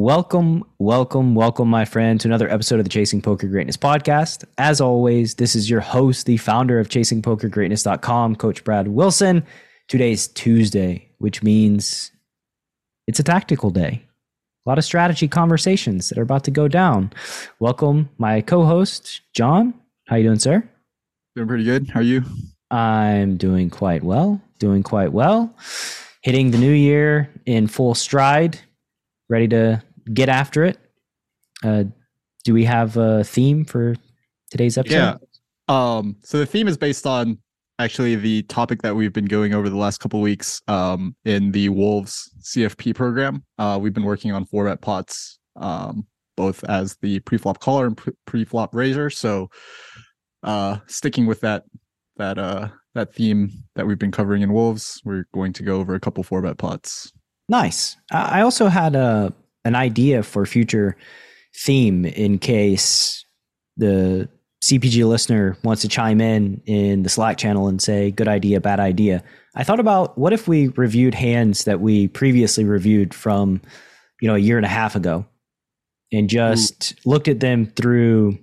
Welcome, welcome, welcome, my friend, to another episode of the Chasing Poker Greatness podcast. As always, this is your host, the founder of ChasingPokerGreatness.com, Coach Brad Wilson. Today's Tuesday, which means it's a tactical day. A lot of strategy conversations that are about to go down. Welcome, my co-host, John. How you doing, sir? Doing pretty good. How are you? I'm doing quite well. Doing quite well. Hitting the new year in full stride ready to get after it. Uh, do we have a theme for today's episode? Yeah. Um, so the theme is based on actually the topic that we've been going over the last couple weeks um, in the Wolves CFP program. Uh, we've been working on four bet pots, um, both as the pre-flop caller and pre-flop raiser. So uh, sticking with that that uh, that theme that we've been covering in Wolves, we're going to go over a couple four bet pots. Nice. I also had a an idea for future theme in case the CPG listener wants to chime in in the Slack channel and say good idea, bad idea. I thought about what if we reviewed hands that we previously reviewed from, you know, a year and a half ago and hmm. just Ooh. looked at them through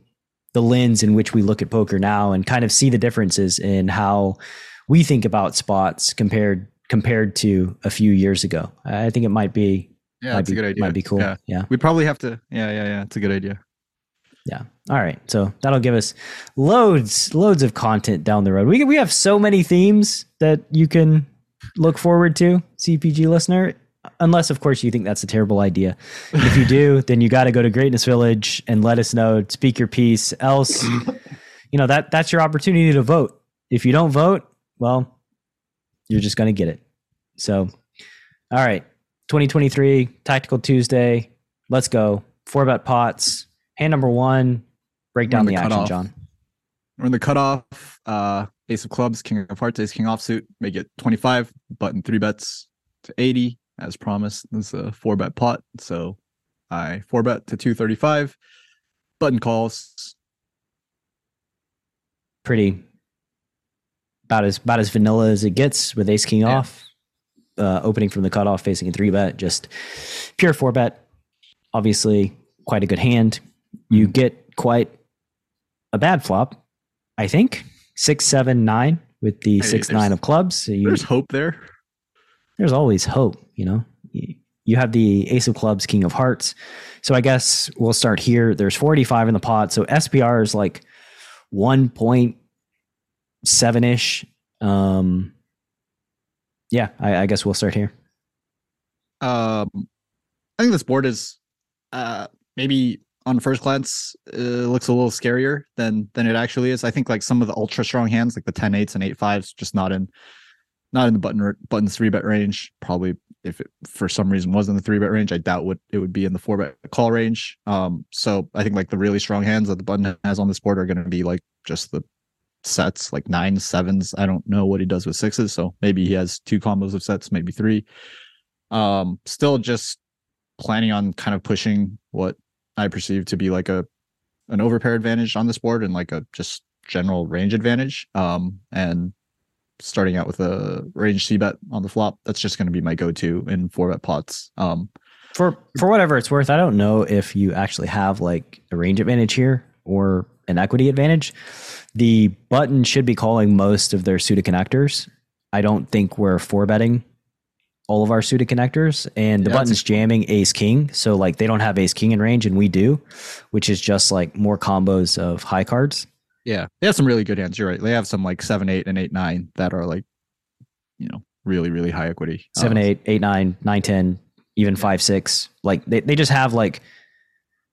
the lens in which we look at poker now and kind of see the differences in how we think about spots compared compared to a few years ago. I think it might be yeah, might be, a good idea. Might be cool. Yeah. yeah. We probably have to yeah, yeah, yeah. It's a good idea. Yeah. All right. So that'll give us loads, loads of content down the road. We we have so many themes that you can look forward to, CPG listener. Unless, of course, you think that's a terrible idea. If you do, then you got to go to Greatness Village and let us know. Speak your piece. Else, you know that that's your opportunity to vote. If you don't vote, well, you're just going to get it. So, all right, 2023 Tactical Tuesday. Let's go. Four bet pots. Hand number one. Break down the, the action, John. We're in the cutoff. Uh, ace of clubs, king of hearts, ace king offsuit. Make it 25. Button three bets to 80 as promised. This is a four bet pot. So I four bet to 235. Button calls. Pretty about as about as vanilla as it gets with ace king yeah. off. Uh, opening from the cutoff, facing a three bet, just pure four bet. Obviously, quite a good hand. You mm-hmm. get quite a bad flop, I think. Six, seven, nine with the hey, six, nine of clubs. So you, there's hope there. There's always hope, you know. You, have the ace of clubs, king of hearts. So I guess we'll start here. There's 45 in the pot. So SPR is like one point seven ish. Um, yeah, I, I, guess we'll start here. Um, I think this board is uh, maybe on first glance uh, looks a little scarier than than it actually is. I think like some of the ultra strong hands, like the 10 eights and 8 fives, just not in not in the button button three bet range. Probably if it for some reason was in the three bet range, I doubt would it would be in the four bet call range. Um, so I think like the really strong hands that the button has on this board are going to be like just the sets, like nine sevens. I don't know what he does with sixes, so maybe he has two combos of sets, maybe three. Um, still just planning on kind of pushing what I perceive to be like a an overpair advantage on this board and like a just general range advantage. Um, and starting out with a range c bet on the flop, that's just going to be my go to in four bet pots. Um, for for whatever it's worth, I don't know if you actually have like a range advantage here or an equity advantage. The button should be calling most of their suited connectors. I don't think we're four betting all of our suited connectors, and the yeah, button's jamming ace king. So like they don't have ace king in range, and we do, which is just like more combos of high cards. Yeah, they have some really good hands. You're right. They have some like seven, eight, and eight, nine that are like, you know, really, really high equity. Seven, um, eight, eight, nine, nine, ten, even five, six. Like they, they just have like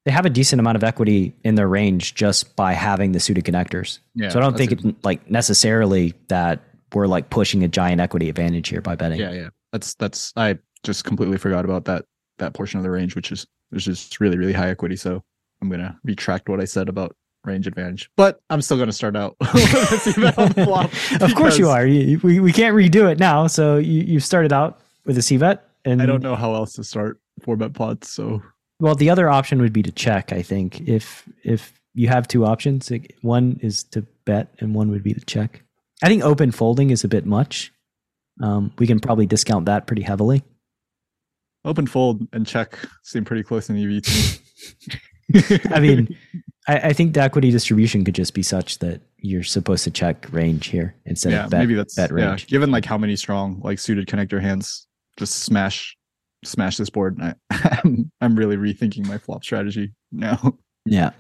they have a decent amount of equity in their range just by having the suited connectors. Yeah, so I don't think it's like necessarily that we're like pushing a giant equity advantage here by betting. Yeah, yeah. That's that's I just completely forgot about that that portion of the range, which is which is really really high equity. So I'm gonna retract what I said about range advantage, but I'm still gonna start out. of course you are. You, we we can't redo it now. So you you started out with a C bet, and I don't know how else to start four bet pots. So well, the other option would be to check. I think if if you have two options, one is to bet, and one would be to check. I think open folding is a bit much. Um, we can probably discount that pretty heavily. Open fold and check seem pretty close in EV to me. I mean, I, I, think the equity distribution could just be such that you're supposed to check range here instead yeah, of bet, maybe that's bet range. Yeah, given like how many strong like suited connector hands just smash smash this board. I, I'm I'm really rethinking my flop strategy now. Yeah.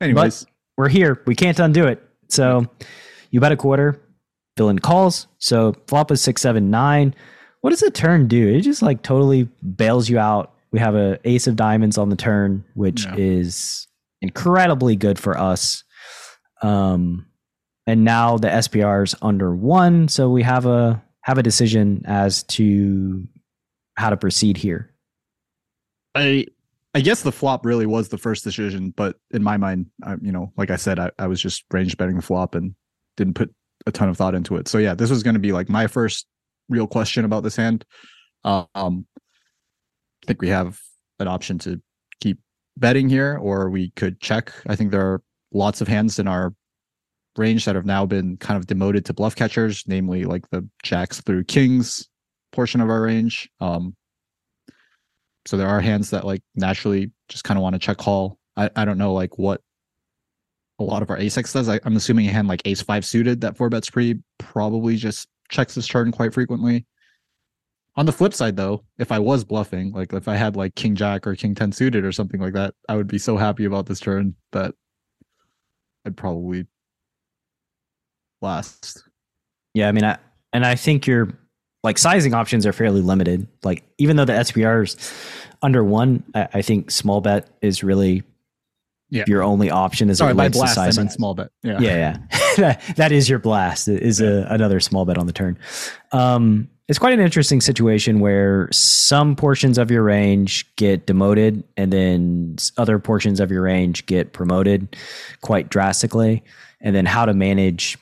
Anyways, but we're here. We can't undo it. So you bet a quarter, villain calls. So flop is six, seven, nine. What does the turn do? It just like totally bails you out. We have a ace of diamonds on the turn, which yeah. is incredibly good for us. Um, and now the SPR is under one, so we have a have a decision as to how to proceed here. I I guess the flop really was the first decision, but in my mind, I, you know, like I said, I, I was just range betting the flop and didn't put a ton of thought into it. So yeah, this was going to be like my first real question about this hand. Um, I think we have an option to keep betting here, or we could check. I think there are lots of hands in our range that have now been kind of demoted to bluff catchers, namely like the jacks through kings portion of our range. Um, so there are hands that like naturally just kind of want to check call. I, I don't know like what a lot of our ace X does. I, am assuming a hand like ace five suited that four bets pre probably just checks this turn quite frequently. On the flip side, though, if I was bluffing, like if I had like king jack or king 10 suited or something like that, I would be so happy about this turn that I'd probably last. Yeah, I mean, I, and I think your like sizing options are fairly limited. Like even though the SPR is under one, I, I think small bet is really yeah. your only option as Sorry, it relates blast, to sizing. small bet. Yeah, yeah, yeah. that is your blast. Is yeah. a, another small bet on the turn. Um, it's quite an interesting situation where some portions of your range get demoted, and then other portions of your range get promoted quite drastically. And then how to manage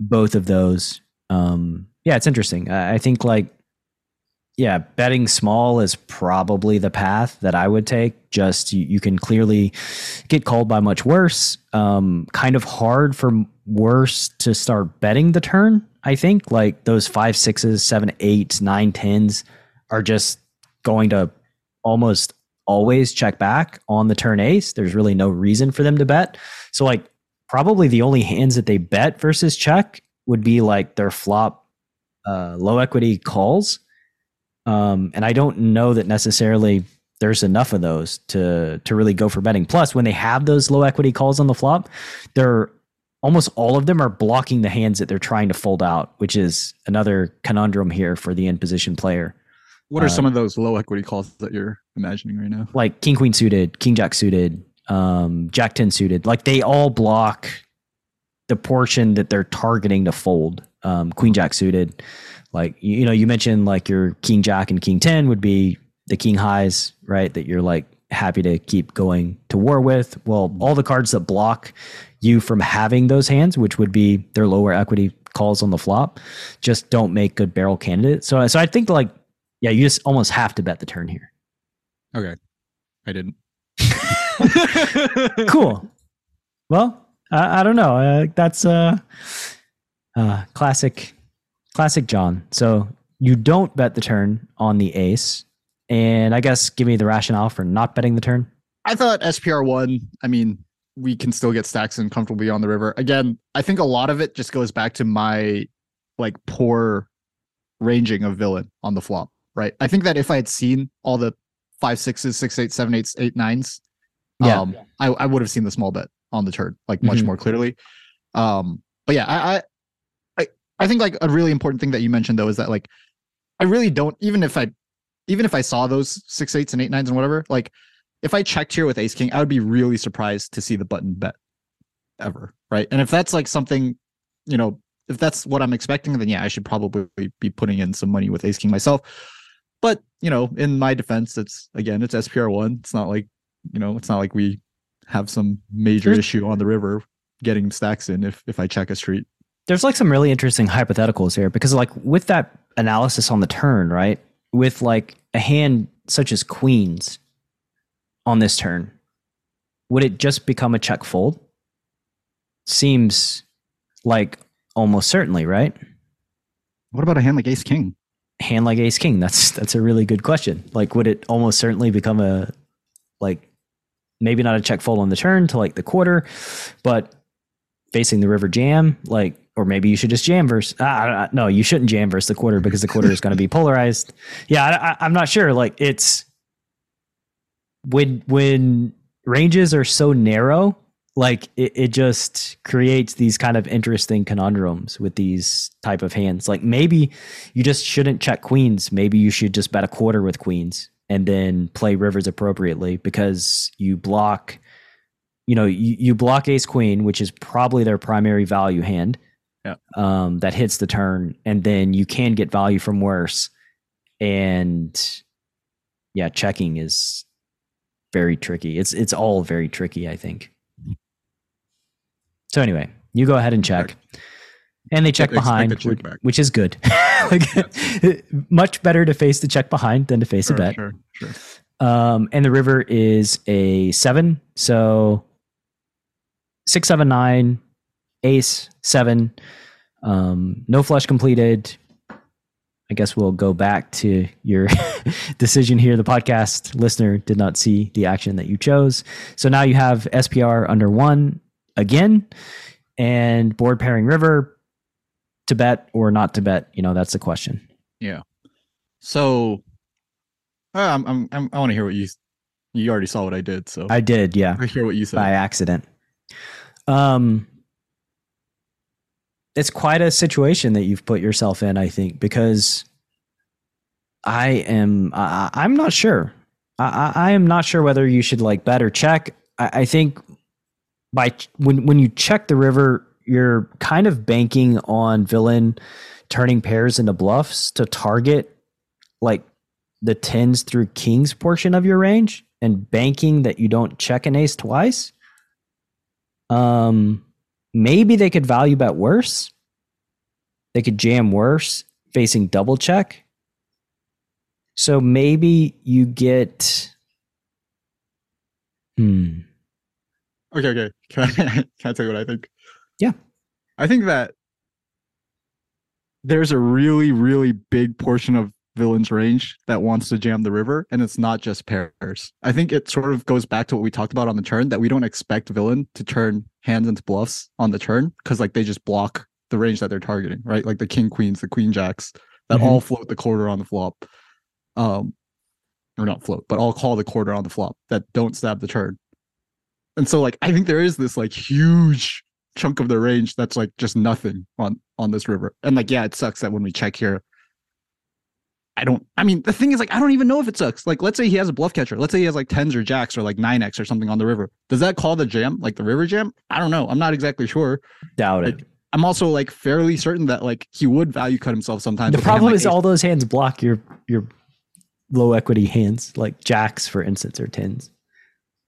both of those. Um, yeah, it's interesting. I think like yeah, betting small is probably the path that I would take. Just you, you can clearly get called by much worse. Um, kind of hard for worse to start betting the turn. I think like those five sixes, seven eights, nine tens are just going to almost always check back on the turn ace. There's really no reason for them to bet. So like probably the only hands that they bet versus check would be like their flop uh, low equity calls um, and I don't know that necessarily there's enough of those to to really go for betting. Plus, when they have those low equity calls on the flop, they're almost all of them are blocking the hands that they're trying to fold out, which is another conundrum here for the in position player. What are uh, some of those low equity calls that you're imagining right now? Like king queen suited, king jack suited, um, jack ten suited. Like they all block the portion that they're targeting to fold. Um, queen jack suited. Like you know you mentioned like your king jack and king 10 would be the king highs right that you're like happy to keep going to war with. Well all the cards that block you from having those hands which would be their lower equity calls on the flop just don't make good barrel candidates. So so i think like yeah you just almost have to bet the turn here. Okay. I didn't. Cool. Well I, I don't know. Uh, that's uh uh classic Classic John. So you don't bet the turn on the ace. And I guess give me the rationale for not betting the turn. I thought SPR one, I mean, we can still get stacks and comfortably on the river. Again, I think a lot of it just goes back to my like poor ranging of villain on the flop, right? I think that if I had seen all the five sixes, six eight, seven eights, eight nines, yeah. um, I, I would have seen the small bet on the turn like much mm-hmm. more clearly. Um, but yeah, I, I think like a really important thing that you mentioned though is that like I really don't even if I even if I saw those six eights and eight nines and whatever, like if I checked here with ace king, I would be really surprised to see the button bet ever. Right. And if that's like something, you know, if that's what I'm expecting, then yeah, I should probably be putting in some money with Ace King myself. But you know, in my defense, it's again, it's SPR one. It's not like you know, it's not like we have some major issue on the river getting stacks in if if I check a street. There's like some really interesting hypotheticals here because like with that analysis on the turn, right? With like a hand such as queens on this turn, would it just become a check fold? Seems like almost certainly, right? What about a hand like Ace King? Hand like ace king. That's that's a really good question. Like would it almost certainly become a like maybe not a check fold on the turn to like the quarter, but facing the river jam, like or maybe you should just jam versus. Ah, I- I- no, you shouldn't jam versus the quarter because the quarter is going to be polarized. Yeah, I, I, I'm not sure. Like it's when when ranges are so narrow, like it, it just creates these kind of interesting conundrums with these type of hands. Like maybe you just shouldn't check queens. Maybe you should just bet a quarter with queens and then play rivers appropriately because you block you know you, you block ace queen which is probably their primary value hand Yeah. um, that hits the turn and then you can get value from worse. And yeah checking is very tricky. It's it's all very tricky i think. So anyway you go ahead and check. And they check Expect behind check which, which is good. Like, much better to face the check behind than to face a bet. sure, sure. um, and the river is a seven. So six, seven, nine, ace, seven. Um, no flush completed. I guess we'll go back to your decision here. The podcast listener did not see the action that you chose. So now you have SPR under one again and board pairing river to bet or not to bet. You know, that's the question. Yeah. So, uh, I'm, I'm, I'm I want to hear what you. You already saw what I did, so I did. Yeah. I hear what you said. by accident. Um, it's quite a situation that you've put yourself in, I think, because I am I, I'm not sure. I, I I am not sure whether you should like bet or check. I, I think by ch- when when you check the river, you're kind of banking on villain turning pairs into bluffs to target like the tens through kings portion of your range and banking that you don't check an ace twice. Um, maybe they could value bet worse. They could jam worse facing double check. So maybe you get. Hmm. Okay, okay. Can I, can I tell you what I think? Yeah. I think that there's a really, really big portion of villain's range that wants to jam the river, and it's not just pairs. I think it sort of goes back to what we talked about on the turn that we don't expect villain to turn hands into bluffs on the turn because like they just block the range that they're targeting, right? Like the king queens, the queen jacks that Mhm. all float the quarter on the flop. Um or not float, but all call the quarter on the flop that don't stab the turn. And so like I think there is this like huge chunk of the range that's like just nothing on on this river. And like yeah, it sucks that when we check here I don't I mean the thing is like I don't even know if it sucks. Like let's say he has a bluff catcher. Let's say he has like 10s or jacks or like 9x or something on the river. Does that call the jam? Like the river jam? I don't know. I'm not exactly sure. Doubt it. Like, I'm also like fairly certain that like he would value cut himself sometimes. the a hand problem like is ace- all those hands block your your low equity hands, like jacks, for instance, or tens.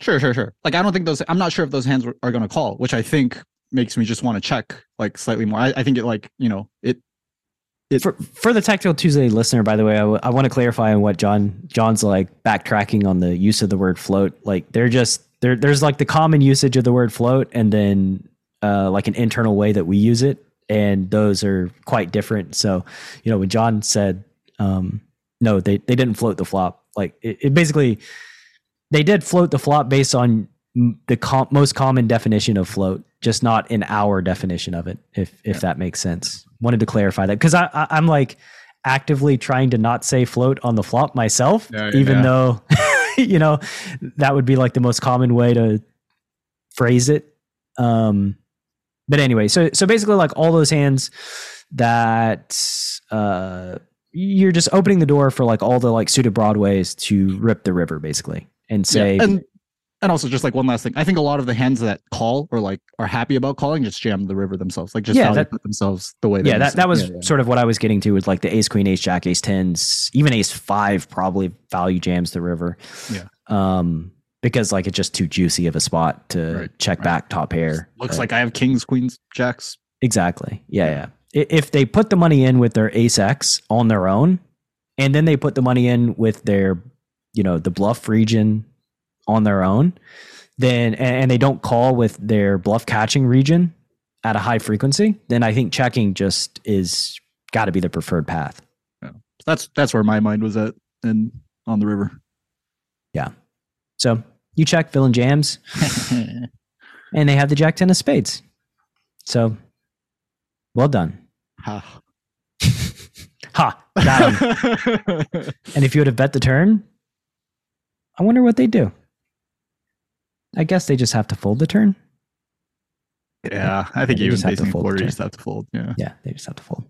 Sure, sure, sure. Like I don't think those. I'm not sure if those hands are going to call, which I think makes me just want to check like slightly more. I, I think it like you know it. It- For for the Tactical Tuesday listener, by the way, I want to clarify on what John John's like backtracking on the use of the word float. Like they're just there. There's like the common usage of the word float, and then uh, like an internal way that we use it, and those are quite different. So, you know, when John said, um, "No, they they didn't float the flop," like it, it basically they did float the flop based on the com- most common definition of float, just not in our definition of it. If if that makes sense. Wanted to clarify that because I, I I'm like actively trying to not say float on the flop myself, yeah, even yeah. though you know that would be like the most common way to phrase it. Um, but anyway, so so basically, like all those hands that uh, you're just opening the door for like all the like suited broadways to rip the river, basically, and say, yeah. and and also just like one last thing. I think a lot of the hands that call or like are happy about calling just jam the river themselves. Like just Yeah, that- put themselves the way. they yeah, that, that was Yeah, yeah. sort of what I was getting to with like the ace queen, ace jack, ace tens, even ace five probably value jams the river. Yeah. Um, because like it's just too juicy of a spot to Right, check right. back top pair. Looks But- like I have kings, queens, jacks. exactly. Yeah, yeah. If they put the money in with their ace X on their own, and then they put the money in with their, you know, the bluff region on their own, then and they don't call with their bluff catching region at a high frequency, then I think checking just is got to be the preferred path. That's that's where my mind was at and on the river. Yeah. So you check villain jams, and they have the jack ten of spades. So well done. Ha. Ha! Got him. and if you would have bet the turn, I wonder what they do. I guess they just have to fold the turn. yeah, I think Yeah, you even just have to facing quarter, you just have to fold. Yeah. Yeah, they just have to fold.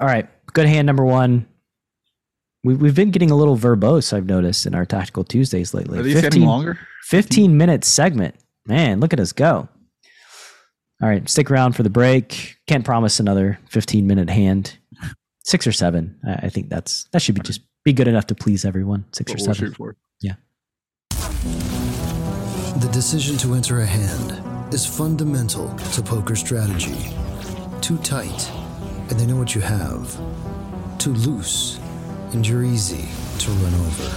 All right, good hand number one. We, we've been getting a little verbose, I've noticed, in our Tactical Tuesdays lately. Are these getting longer? 15 minute segment. Man, look at us go. All right, stick around for the break. Can't promise another 15 minute hand. Six or seven. I, I think that's that should be just be good enough to please everyone. Six What or we'll seven. for. The decision to enter a hand is fundamental to poker strategy. Too tight, and they know what you have. Too loose, and you're easy to run over.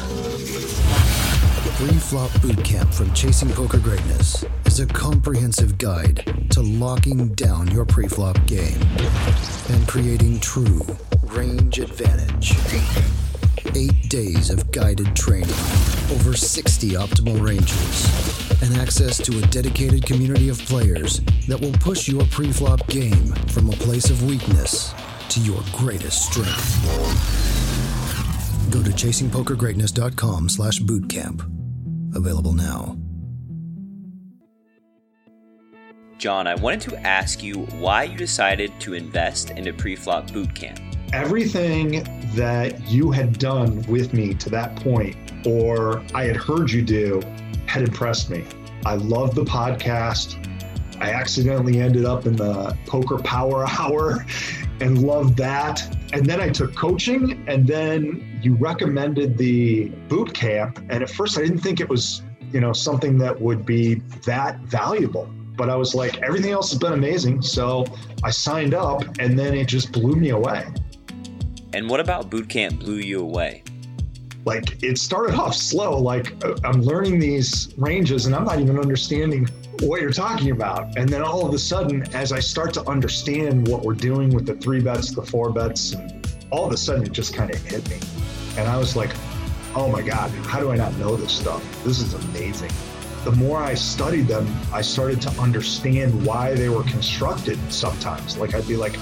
Pre-flop bootcamp from Chasing Poker Greatness is a comprehensive guide to locking down your pre-flop game and creating true range advantage. Eight days of guided training, over 60 optimal ranges, and access to a dedicated community of players that will push your pre-flop game from a place of weakness to your greatest strength. Go to chasingpokergreatness.com slash bootcamp. Available now. John, I wanted to ask you why you decided to invest in a pre-flop bootcamp. Everything that you had done with me to that point, or I had heard you do, had impressed me. I loved the podcast. I accidentally ended up in the poker power hour and loved that. And then I took coaching, and then you recommended the boot camp. And at first, I didn't think it was, you know, something that would be that valuable. But I was like, everything else has been amazing. So I signed up, and then it just blew me away. And what about bootcamp blew you away? like it started off slow like uh, i'm learning these ranges and i'm not even understanding what you're talking about. And then all of a sudden as i start to understand what we're doing with the three bets the four bets and all of a sudden it just kind of hit me. And i was like oh my god how do i not know this stuff? This is amazing. The more i studied them i started to understand why they were constructed sometimes. Like i'd be like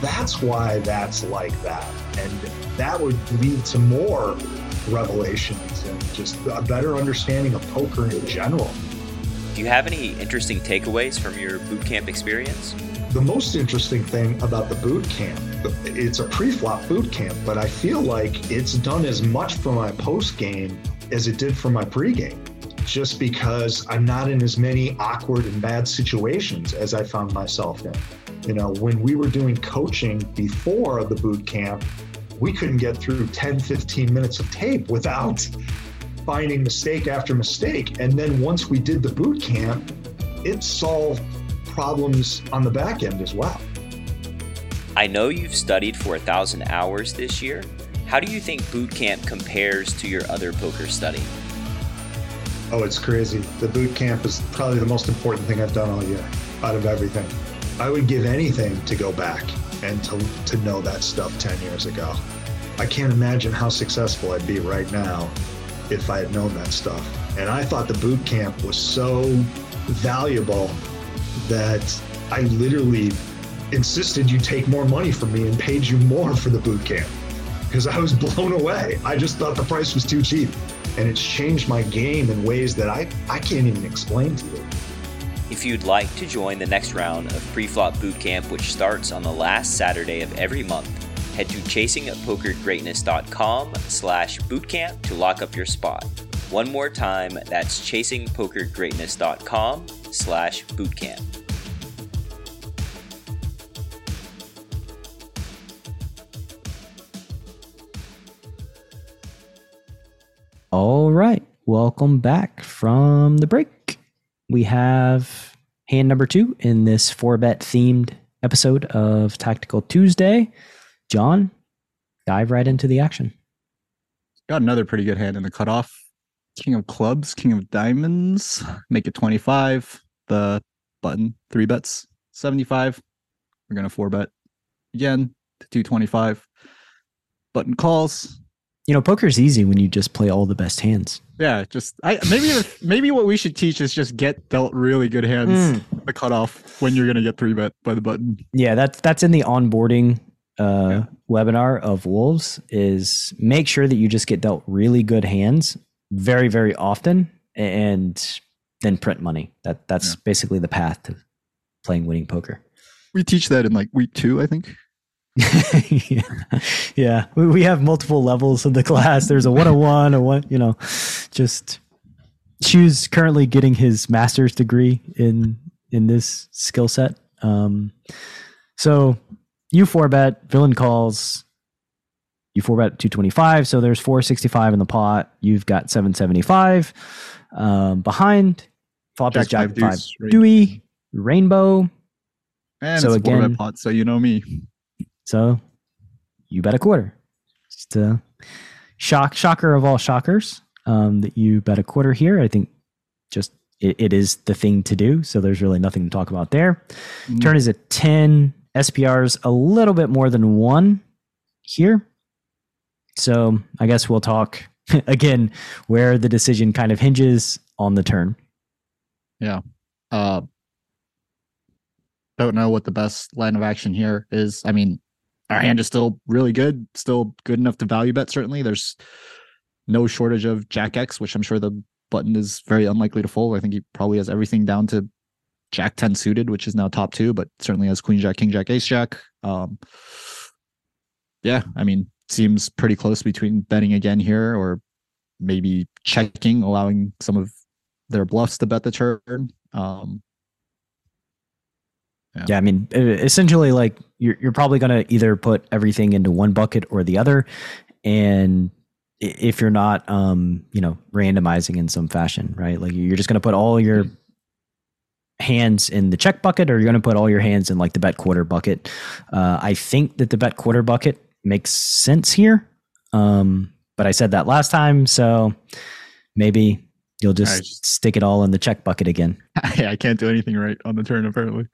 that's why that's like that and that would lead to more revelations and just a better understanding of poker in general. Do you have any interesting takeaways from your boot camp experience? The most interesting thing about the boot camp, it's a pre-flop boot camp, but I feel like it's done as much for my post game as it did for my pre-game. Just because I'm not in as many awkward and bad situations as I found myself in. You know, when we were doing coaching before the boot camp, we couldn't get through 10, 15 minutes of tape without finding mistake after mistake. And then once we did the boot camp, it solved problems on the back end as well. I know you've studied for a thousand hours this year. How do you think boot camp compares to your other poker study? Oh, it's crazy. The boot camp is probably the most important thing I've done all year out of everything. I would give anything to go back and to, to know that stuff 10 years ago. I can't imagine how successful I'd be right now if I had known that stuff. And I thought the boot camp was so valuable that I literally insisted you take more money from me and paid you more for the boot camp because I was blown away. I just thought the price was too cheap. And it's changed my game in ways that I, I can't even explain to you. If you'd like to join the next round of pre-flop bootcamp, which starts on the last Saturday of every month, head to chasingpokergreatness.com slash bootcamp to lock up your spot. One more time, that's chasingpokergreatness.com slash bootcamp. All right. Welcome back from the break. We have hand number two in this four bet themed episode of Tactical Tuesday. John, dive right into the action. Got another pretty good hand in the cutoff. King of clubs, king of diamonds, make it 25. The button, three bets, 75. We're going to four bet again to 225. Button calls. You know, poker's easy when you just play all the best hands. Yeah, just I maybe maybe what we should teach is just get dealt really good hands. The cutoff when you're gonna get three bet by the button. Yeah, that's that's in the onboarding uh, webinar of Wolves. Is make sure that you just get dealt really good hands very very often, and then print money. That that's Yeah. basically the path to playing winning poker. We teach that in like week two, I think. Yeah, yeah. We, we have multiple levels of the class. There's a 101, a one, you know, just Chu's currently getting his master's degree in in this skill set. Um, so you four bet, villain calls, you four bet 225. So there's 465 in the pot. You've got 775. Um, behind, Jack five five, deuce. Dewey, Rainbow. And So it's four again- bet pot, so you know me. So you bet a quarter. Just a shock, shocker of all shockers um, that you bet a quarter here. I think just it, it is the thing to do. So there's really nothing to talk about there. Mm. Turn is a 10. SPR's a little bit more than one here. So I guess we'll talk again where the decision kind of hinges on the turn. Yeah. Uh, don't know what the best line of action here is. I mean, our hand is still really good, still good enough to value bet. Certainly, there's no shortage of Jack X, which I'm sure the button is very unlikely to fold. I think he probably has everything down to Jack 10 suited, which is now top two, but certainly has Queen Jack, King Jack, Ace Jack. Um, yeah, I mean, seems pretty close between betting again here or maybe checking, allowing some of their bluffs to bet the turn. Um, Yeah, I mean, essentially, like you're you're probably gonna either put everything into one bucket or the other, and if you're not, um, you know, randomizing in some fashion, right? Like you're just gonna put all your hands in the check bucket, or you're gonna put all your hands in like the bet quarter bucket. Uh, I think that the bet quarter bucket makes sense here, um, but I said that last time, so maybe you'll just just- stick it all in the check bucket again. I can't do anything right on the turn apparently.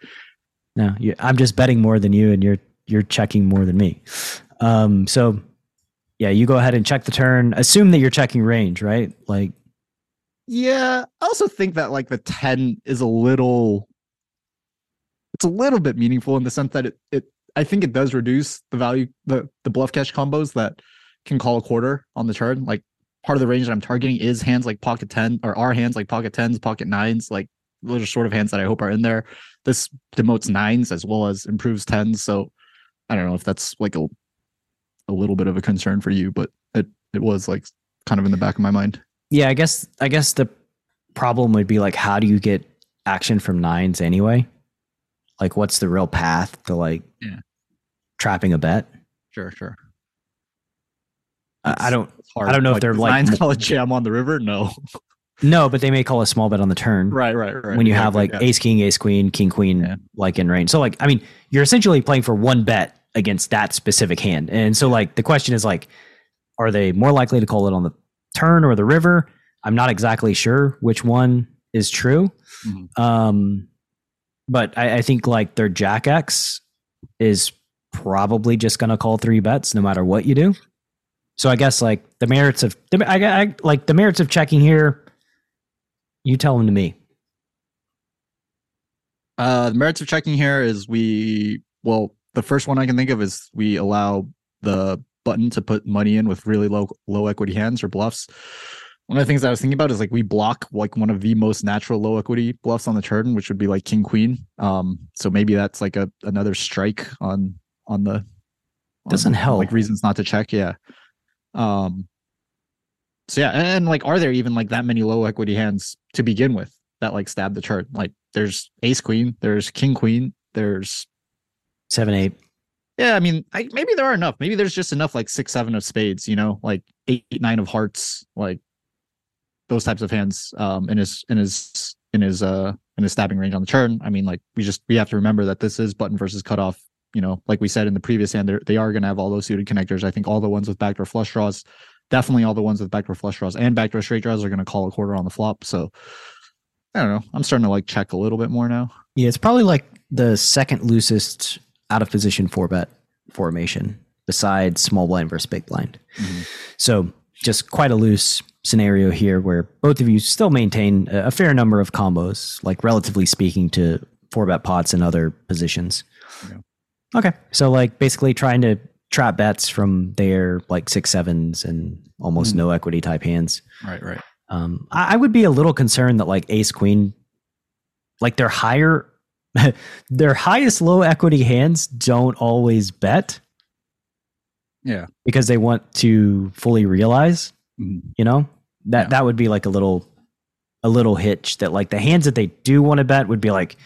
No, you, I'm just betting more than you, and you're you're checking more than me. Um, so yeah, you go ahead and check the turn. Assume that you're checking range, right? Like, Yeah, I also think that like the 10 is a little it's a little bit meaningful in the sense that it it I think it does reduce the value the the bluff catch combos that can call a quarter on the turn. Like part of the range that I'm targeting is hands like pocket 10 or are hands like pocket 10s, pocket 9s, like those are sort of hands that I hope are in there. This demotes nines as well as improves 10s, so I don't know if that's like a a little bit of a concern for you, but it it was like kind of in the back of my mind. yeah, I guess I guess the problem would be like, how do you get action from nines anyway? Like, what's the real path to like Yeah. trapping a bet? Sure, sure. I, I don't I don't know if they're, like, call a jam on the river. No, know, but they may call a small bet on the turn. right, right, right. when you Yeah, have like yeah. ace king ace queen king queen Yeah. like in range so like i mean you're essentially playing for one bet against that specific hand and so like the question is like are they more likely to call it on the turn or the river i'm not exactly sure which one is true Mhm. um but I, I think like their jack x is probably just going to call three bets no matter what you do so i guess like the merits of the, I, I like the merits of checking here you tell them to me Uh, the merits of checking here is we well, the first one I can think of is we allow the button to put money in with really low low equity hands or bluffs. One of the things I was thinking about is like we block like one of the most natural low equity bluffs on the turn, which would be like king queen. Um, so maybe that's like a another strike on on the Doesn't on, help. like reasons not to check. Yeah. Um, so yeah, and, and, like, are there even like that many low equity hands to begin with that like stab the chart? Like, there's ace queen, there's king queen, there's seven eight. Yeah, I mean, I, maybe there are enough. Maybe there's just enough like six seven of spades. You know, like eight nine of hearts, like those types of hands um in his in his in his uh in his stabbing range on the turn. I mean, like we just we have to remember that this is button versus cutoff. You know, like we said in the previous hand, they are going to have all those suited connectors. I think all the ones with backdoor flush draws, definitely all the ones with backdoor flush draws and backdoor straight draws are going to call a quarter on the flop. So I don't know. I'm starting to like check a little bit more now. Yeah, it's probably like the second loosest out of position four bet formation besides small blind versus big blind. Mm-hmm. So just quite a loose scenario here where both of you still maintain a fair number of combos, like relatively speaking to four bet pots and other positions. Yeah. Okay. So like basically trying to trap bets from their like six sevens and almost mm. no equity type hands. Right, right. Um, I, I would be a little concerned that like ace queen, like their higher, their highest low equity hands don't always bet. Yeah, because they want to fully realize. Mm-hmm. You know that yeah. that would be like a little, a little hitch. That like the hands that they do want to bet would be like,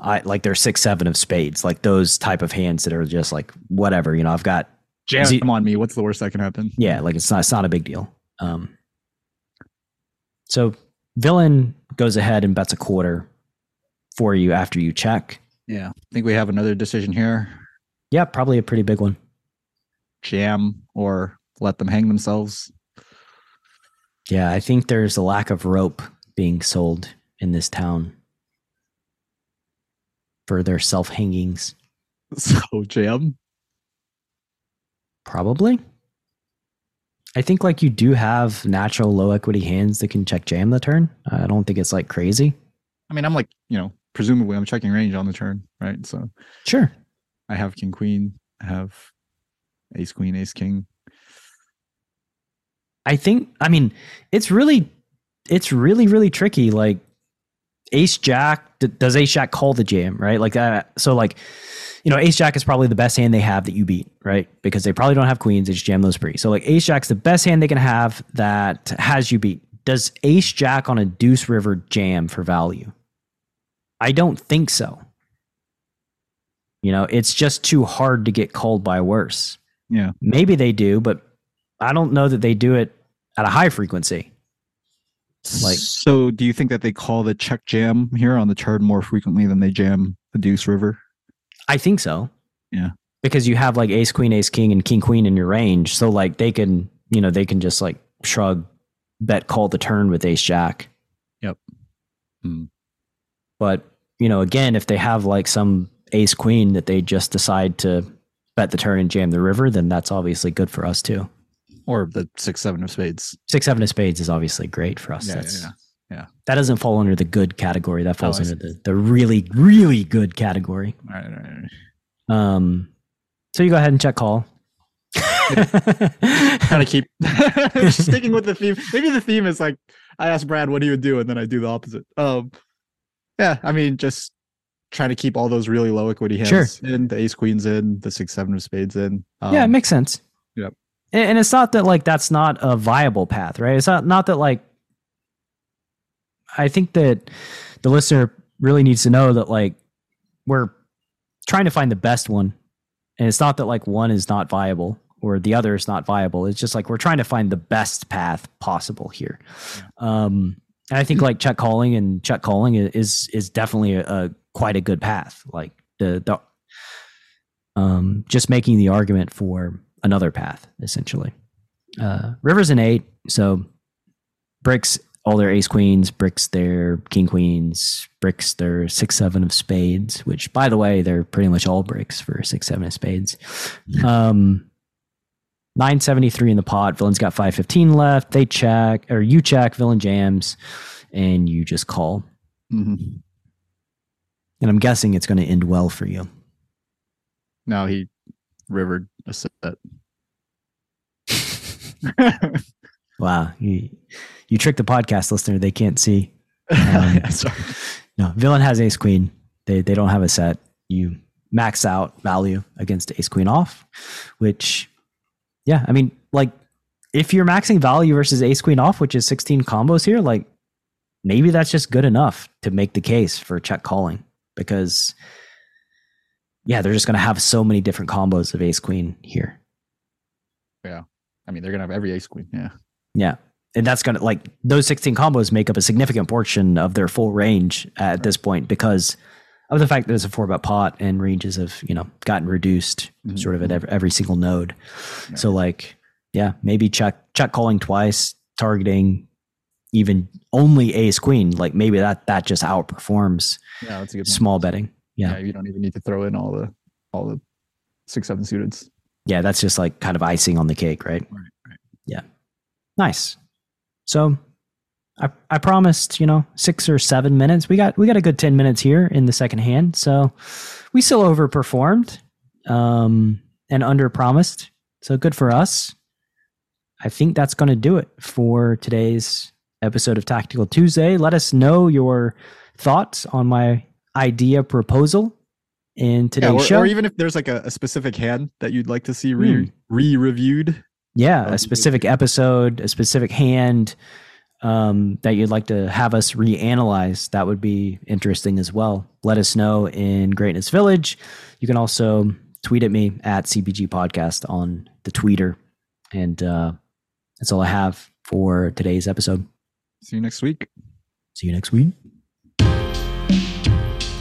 I like they're six seven of spades, like those type of hands that are just like whatever. You know, I've got jam Z- on me. What's the worst that can happen? Yeah, like it's not it's not a big deal. Um, so villain goes ahead and bets a quarter for you after you check. Yeah. I think we have another decision here. Yeah, probably a pretty big one. Jam or let them hang themselves. Yeah, I think there's a lack of rope being sold in this town for their self hangings. So jam? Probably. I think like you do have natural low equity hands that can check jam the turn. Uh, I don't think it's like crazy. I mean, I'm like, you know, presumably I'm checking range on the turn, right? So sure. I have king queen, I have ace queen, ace king. I think I mean, it's really it's really really tricky like ace jack does ace jack call the jam, right? Like that so like you know, ace jack is probably the best hand they have that you beat, right? Because they probably don't have queens. They just jam those pre. So like ace jack's the best hand they can have that has you beat. Does ace jack on a deuce river jam for value? I don't think so. You know, it's just too hard to get called by worse. Yeah. Maybe they do, but I don't know that they do it at a high frequency. Like So do you think that they call the check jam here on the turn more frequently than they jam the deuce river? I think so. Yeah. Because you have like ace queen, ace king, and king queen in your range. So like they can, you know, they can just like shrug, bet, call the turn with ace jack. Yep. Hmm. But, you know, again, if they have like some ace queen that they just decide to bet the turn and jam the river, then that's obviously good for us too. Or the six, seven of spades. Six, seven of spades is obviously great for us. Yeah, that's, yeah, yeah. That doesn't fall under the good category. That falls oh, under the, the really, really good category. All right, all right, all right. Um, so you go ahead and check call. kind of keep sticking with the theme. Maybe the theme is like I ask Brad what he would do, and then I do the opposite. Um, yeah, I mean, just trying to keep all those really low equity hands sure. in, the ace queens in, the six seven of spades in. Um, yeah, it makes sense. Yep. And, it's not that like that's not a viable path, right? It's not not that like I think that the listener really needs to know that like we're trying to find the best one. And it's not that like one is not viable or the other is not viable. It's just like we're trying to find the best path possible here. Yeah. Um, and I think like check calling and check calling is is definitely a, a quite a good path. Like the the um, just making the argument for another path essentially. Uh, Rivers an eight, so bricks all their ace queens, bricks their king queens, bricks their six seven of spades, which by the way, they're pretty much all bricks for six seven of spades. Um, 973 in the pot. Villain's got 515 left. They check, or you check, villain jams, and you just call. Mm-hmm. And I'm guessing it's going to end well for you. No, he rivered a set. wow. You, you trick the podcast listener; they can't see. Um, no, villain has ace queen. They they don't have a set. You max out value against ace queen off, which, yeah, I mean, like if you're maxing value versus ace queen off, which is 16 combos here, like maybe that's just good enough to make the case for check calling because yeah, they're just going to have so many different combos of ace queen here. Yeah. I mean, they're gonna have every ace queen. Yeah. Yeah. And that's going to like those 16 combos make up a significant portion of their full range at this point because of the fact that it's a four bet pot and ranges have, you know, gotten reduced Mhm. sort of at every, every single node. So like, yeah, maybe check check calling twice, targeting even only ace queen. Like maybe that that just outperforms Yeah, that's a good. one. small betting. Yeah. Yeah, you don't even need to throw in all the all the six seven suiteds. Yeah, that's just like kind of icing on the cake, right? Right, right. Yeah. Nice. So I I promised, you know, 6 or 7 minutes. We got we got a good 10 minutes here in the second hand. So we still overperformed um and underpromised. So good for us. I think that's going to do it for today's episode of Tactical Tuesday. Let us know your thoughts on my idea proposal in today's Yeah, or, show. or even if there's like a, a specific hand that you'd like to see re Hmm. re reviewed. Yeah, a would be good. specific episode, a specific hand um, that you'd like to have us reanalyze. That would be interesting as well. Let us know in Greatness Village. You can also tweet at me at CPG Podcast on the tweeter. And uh, that's all I have for today's episode. See you next week. See you next week.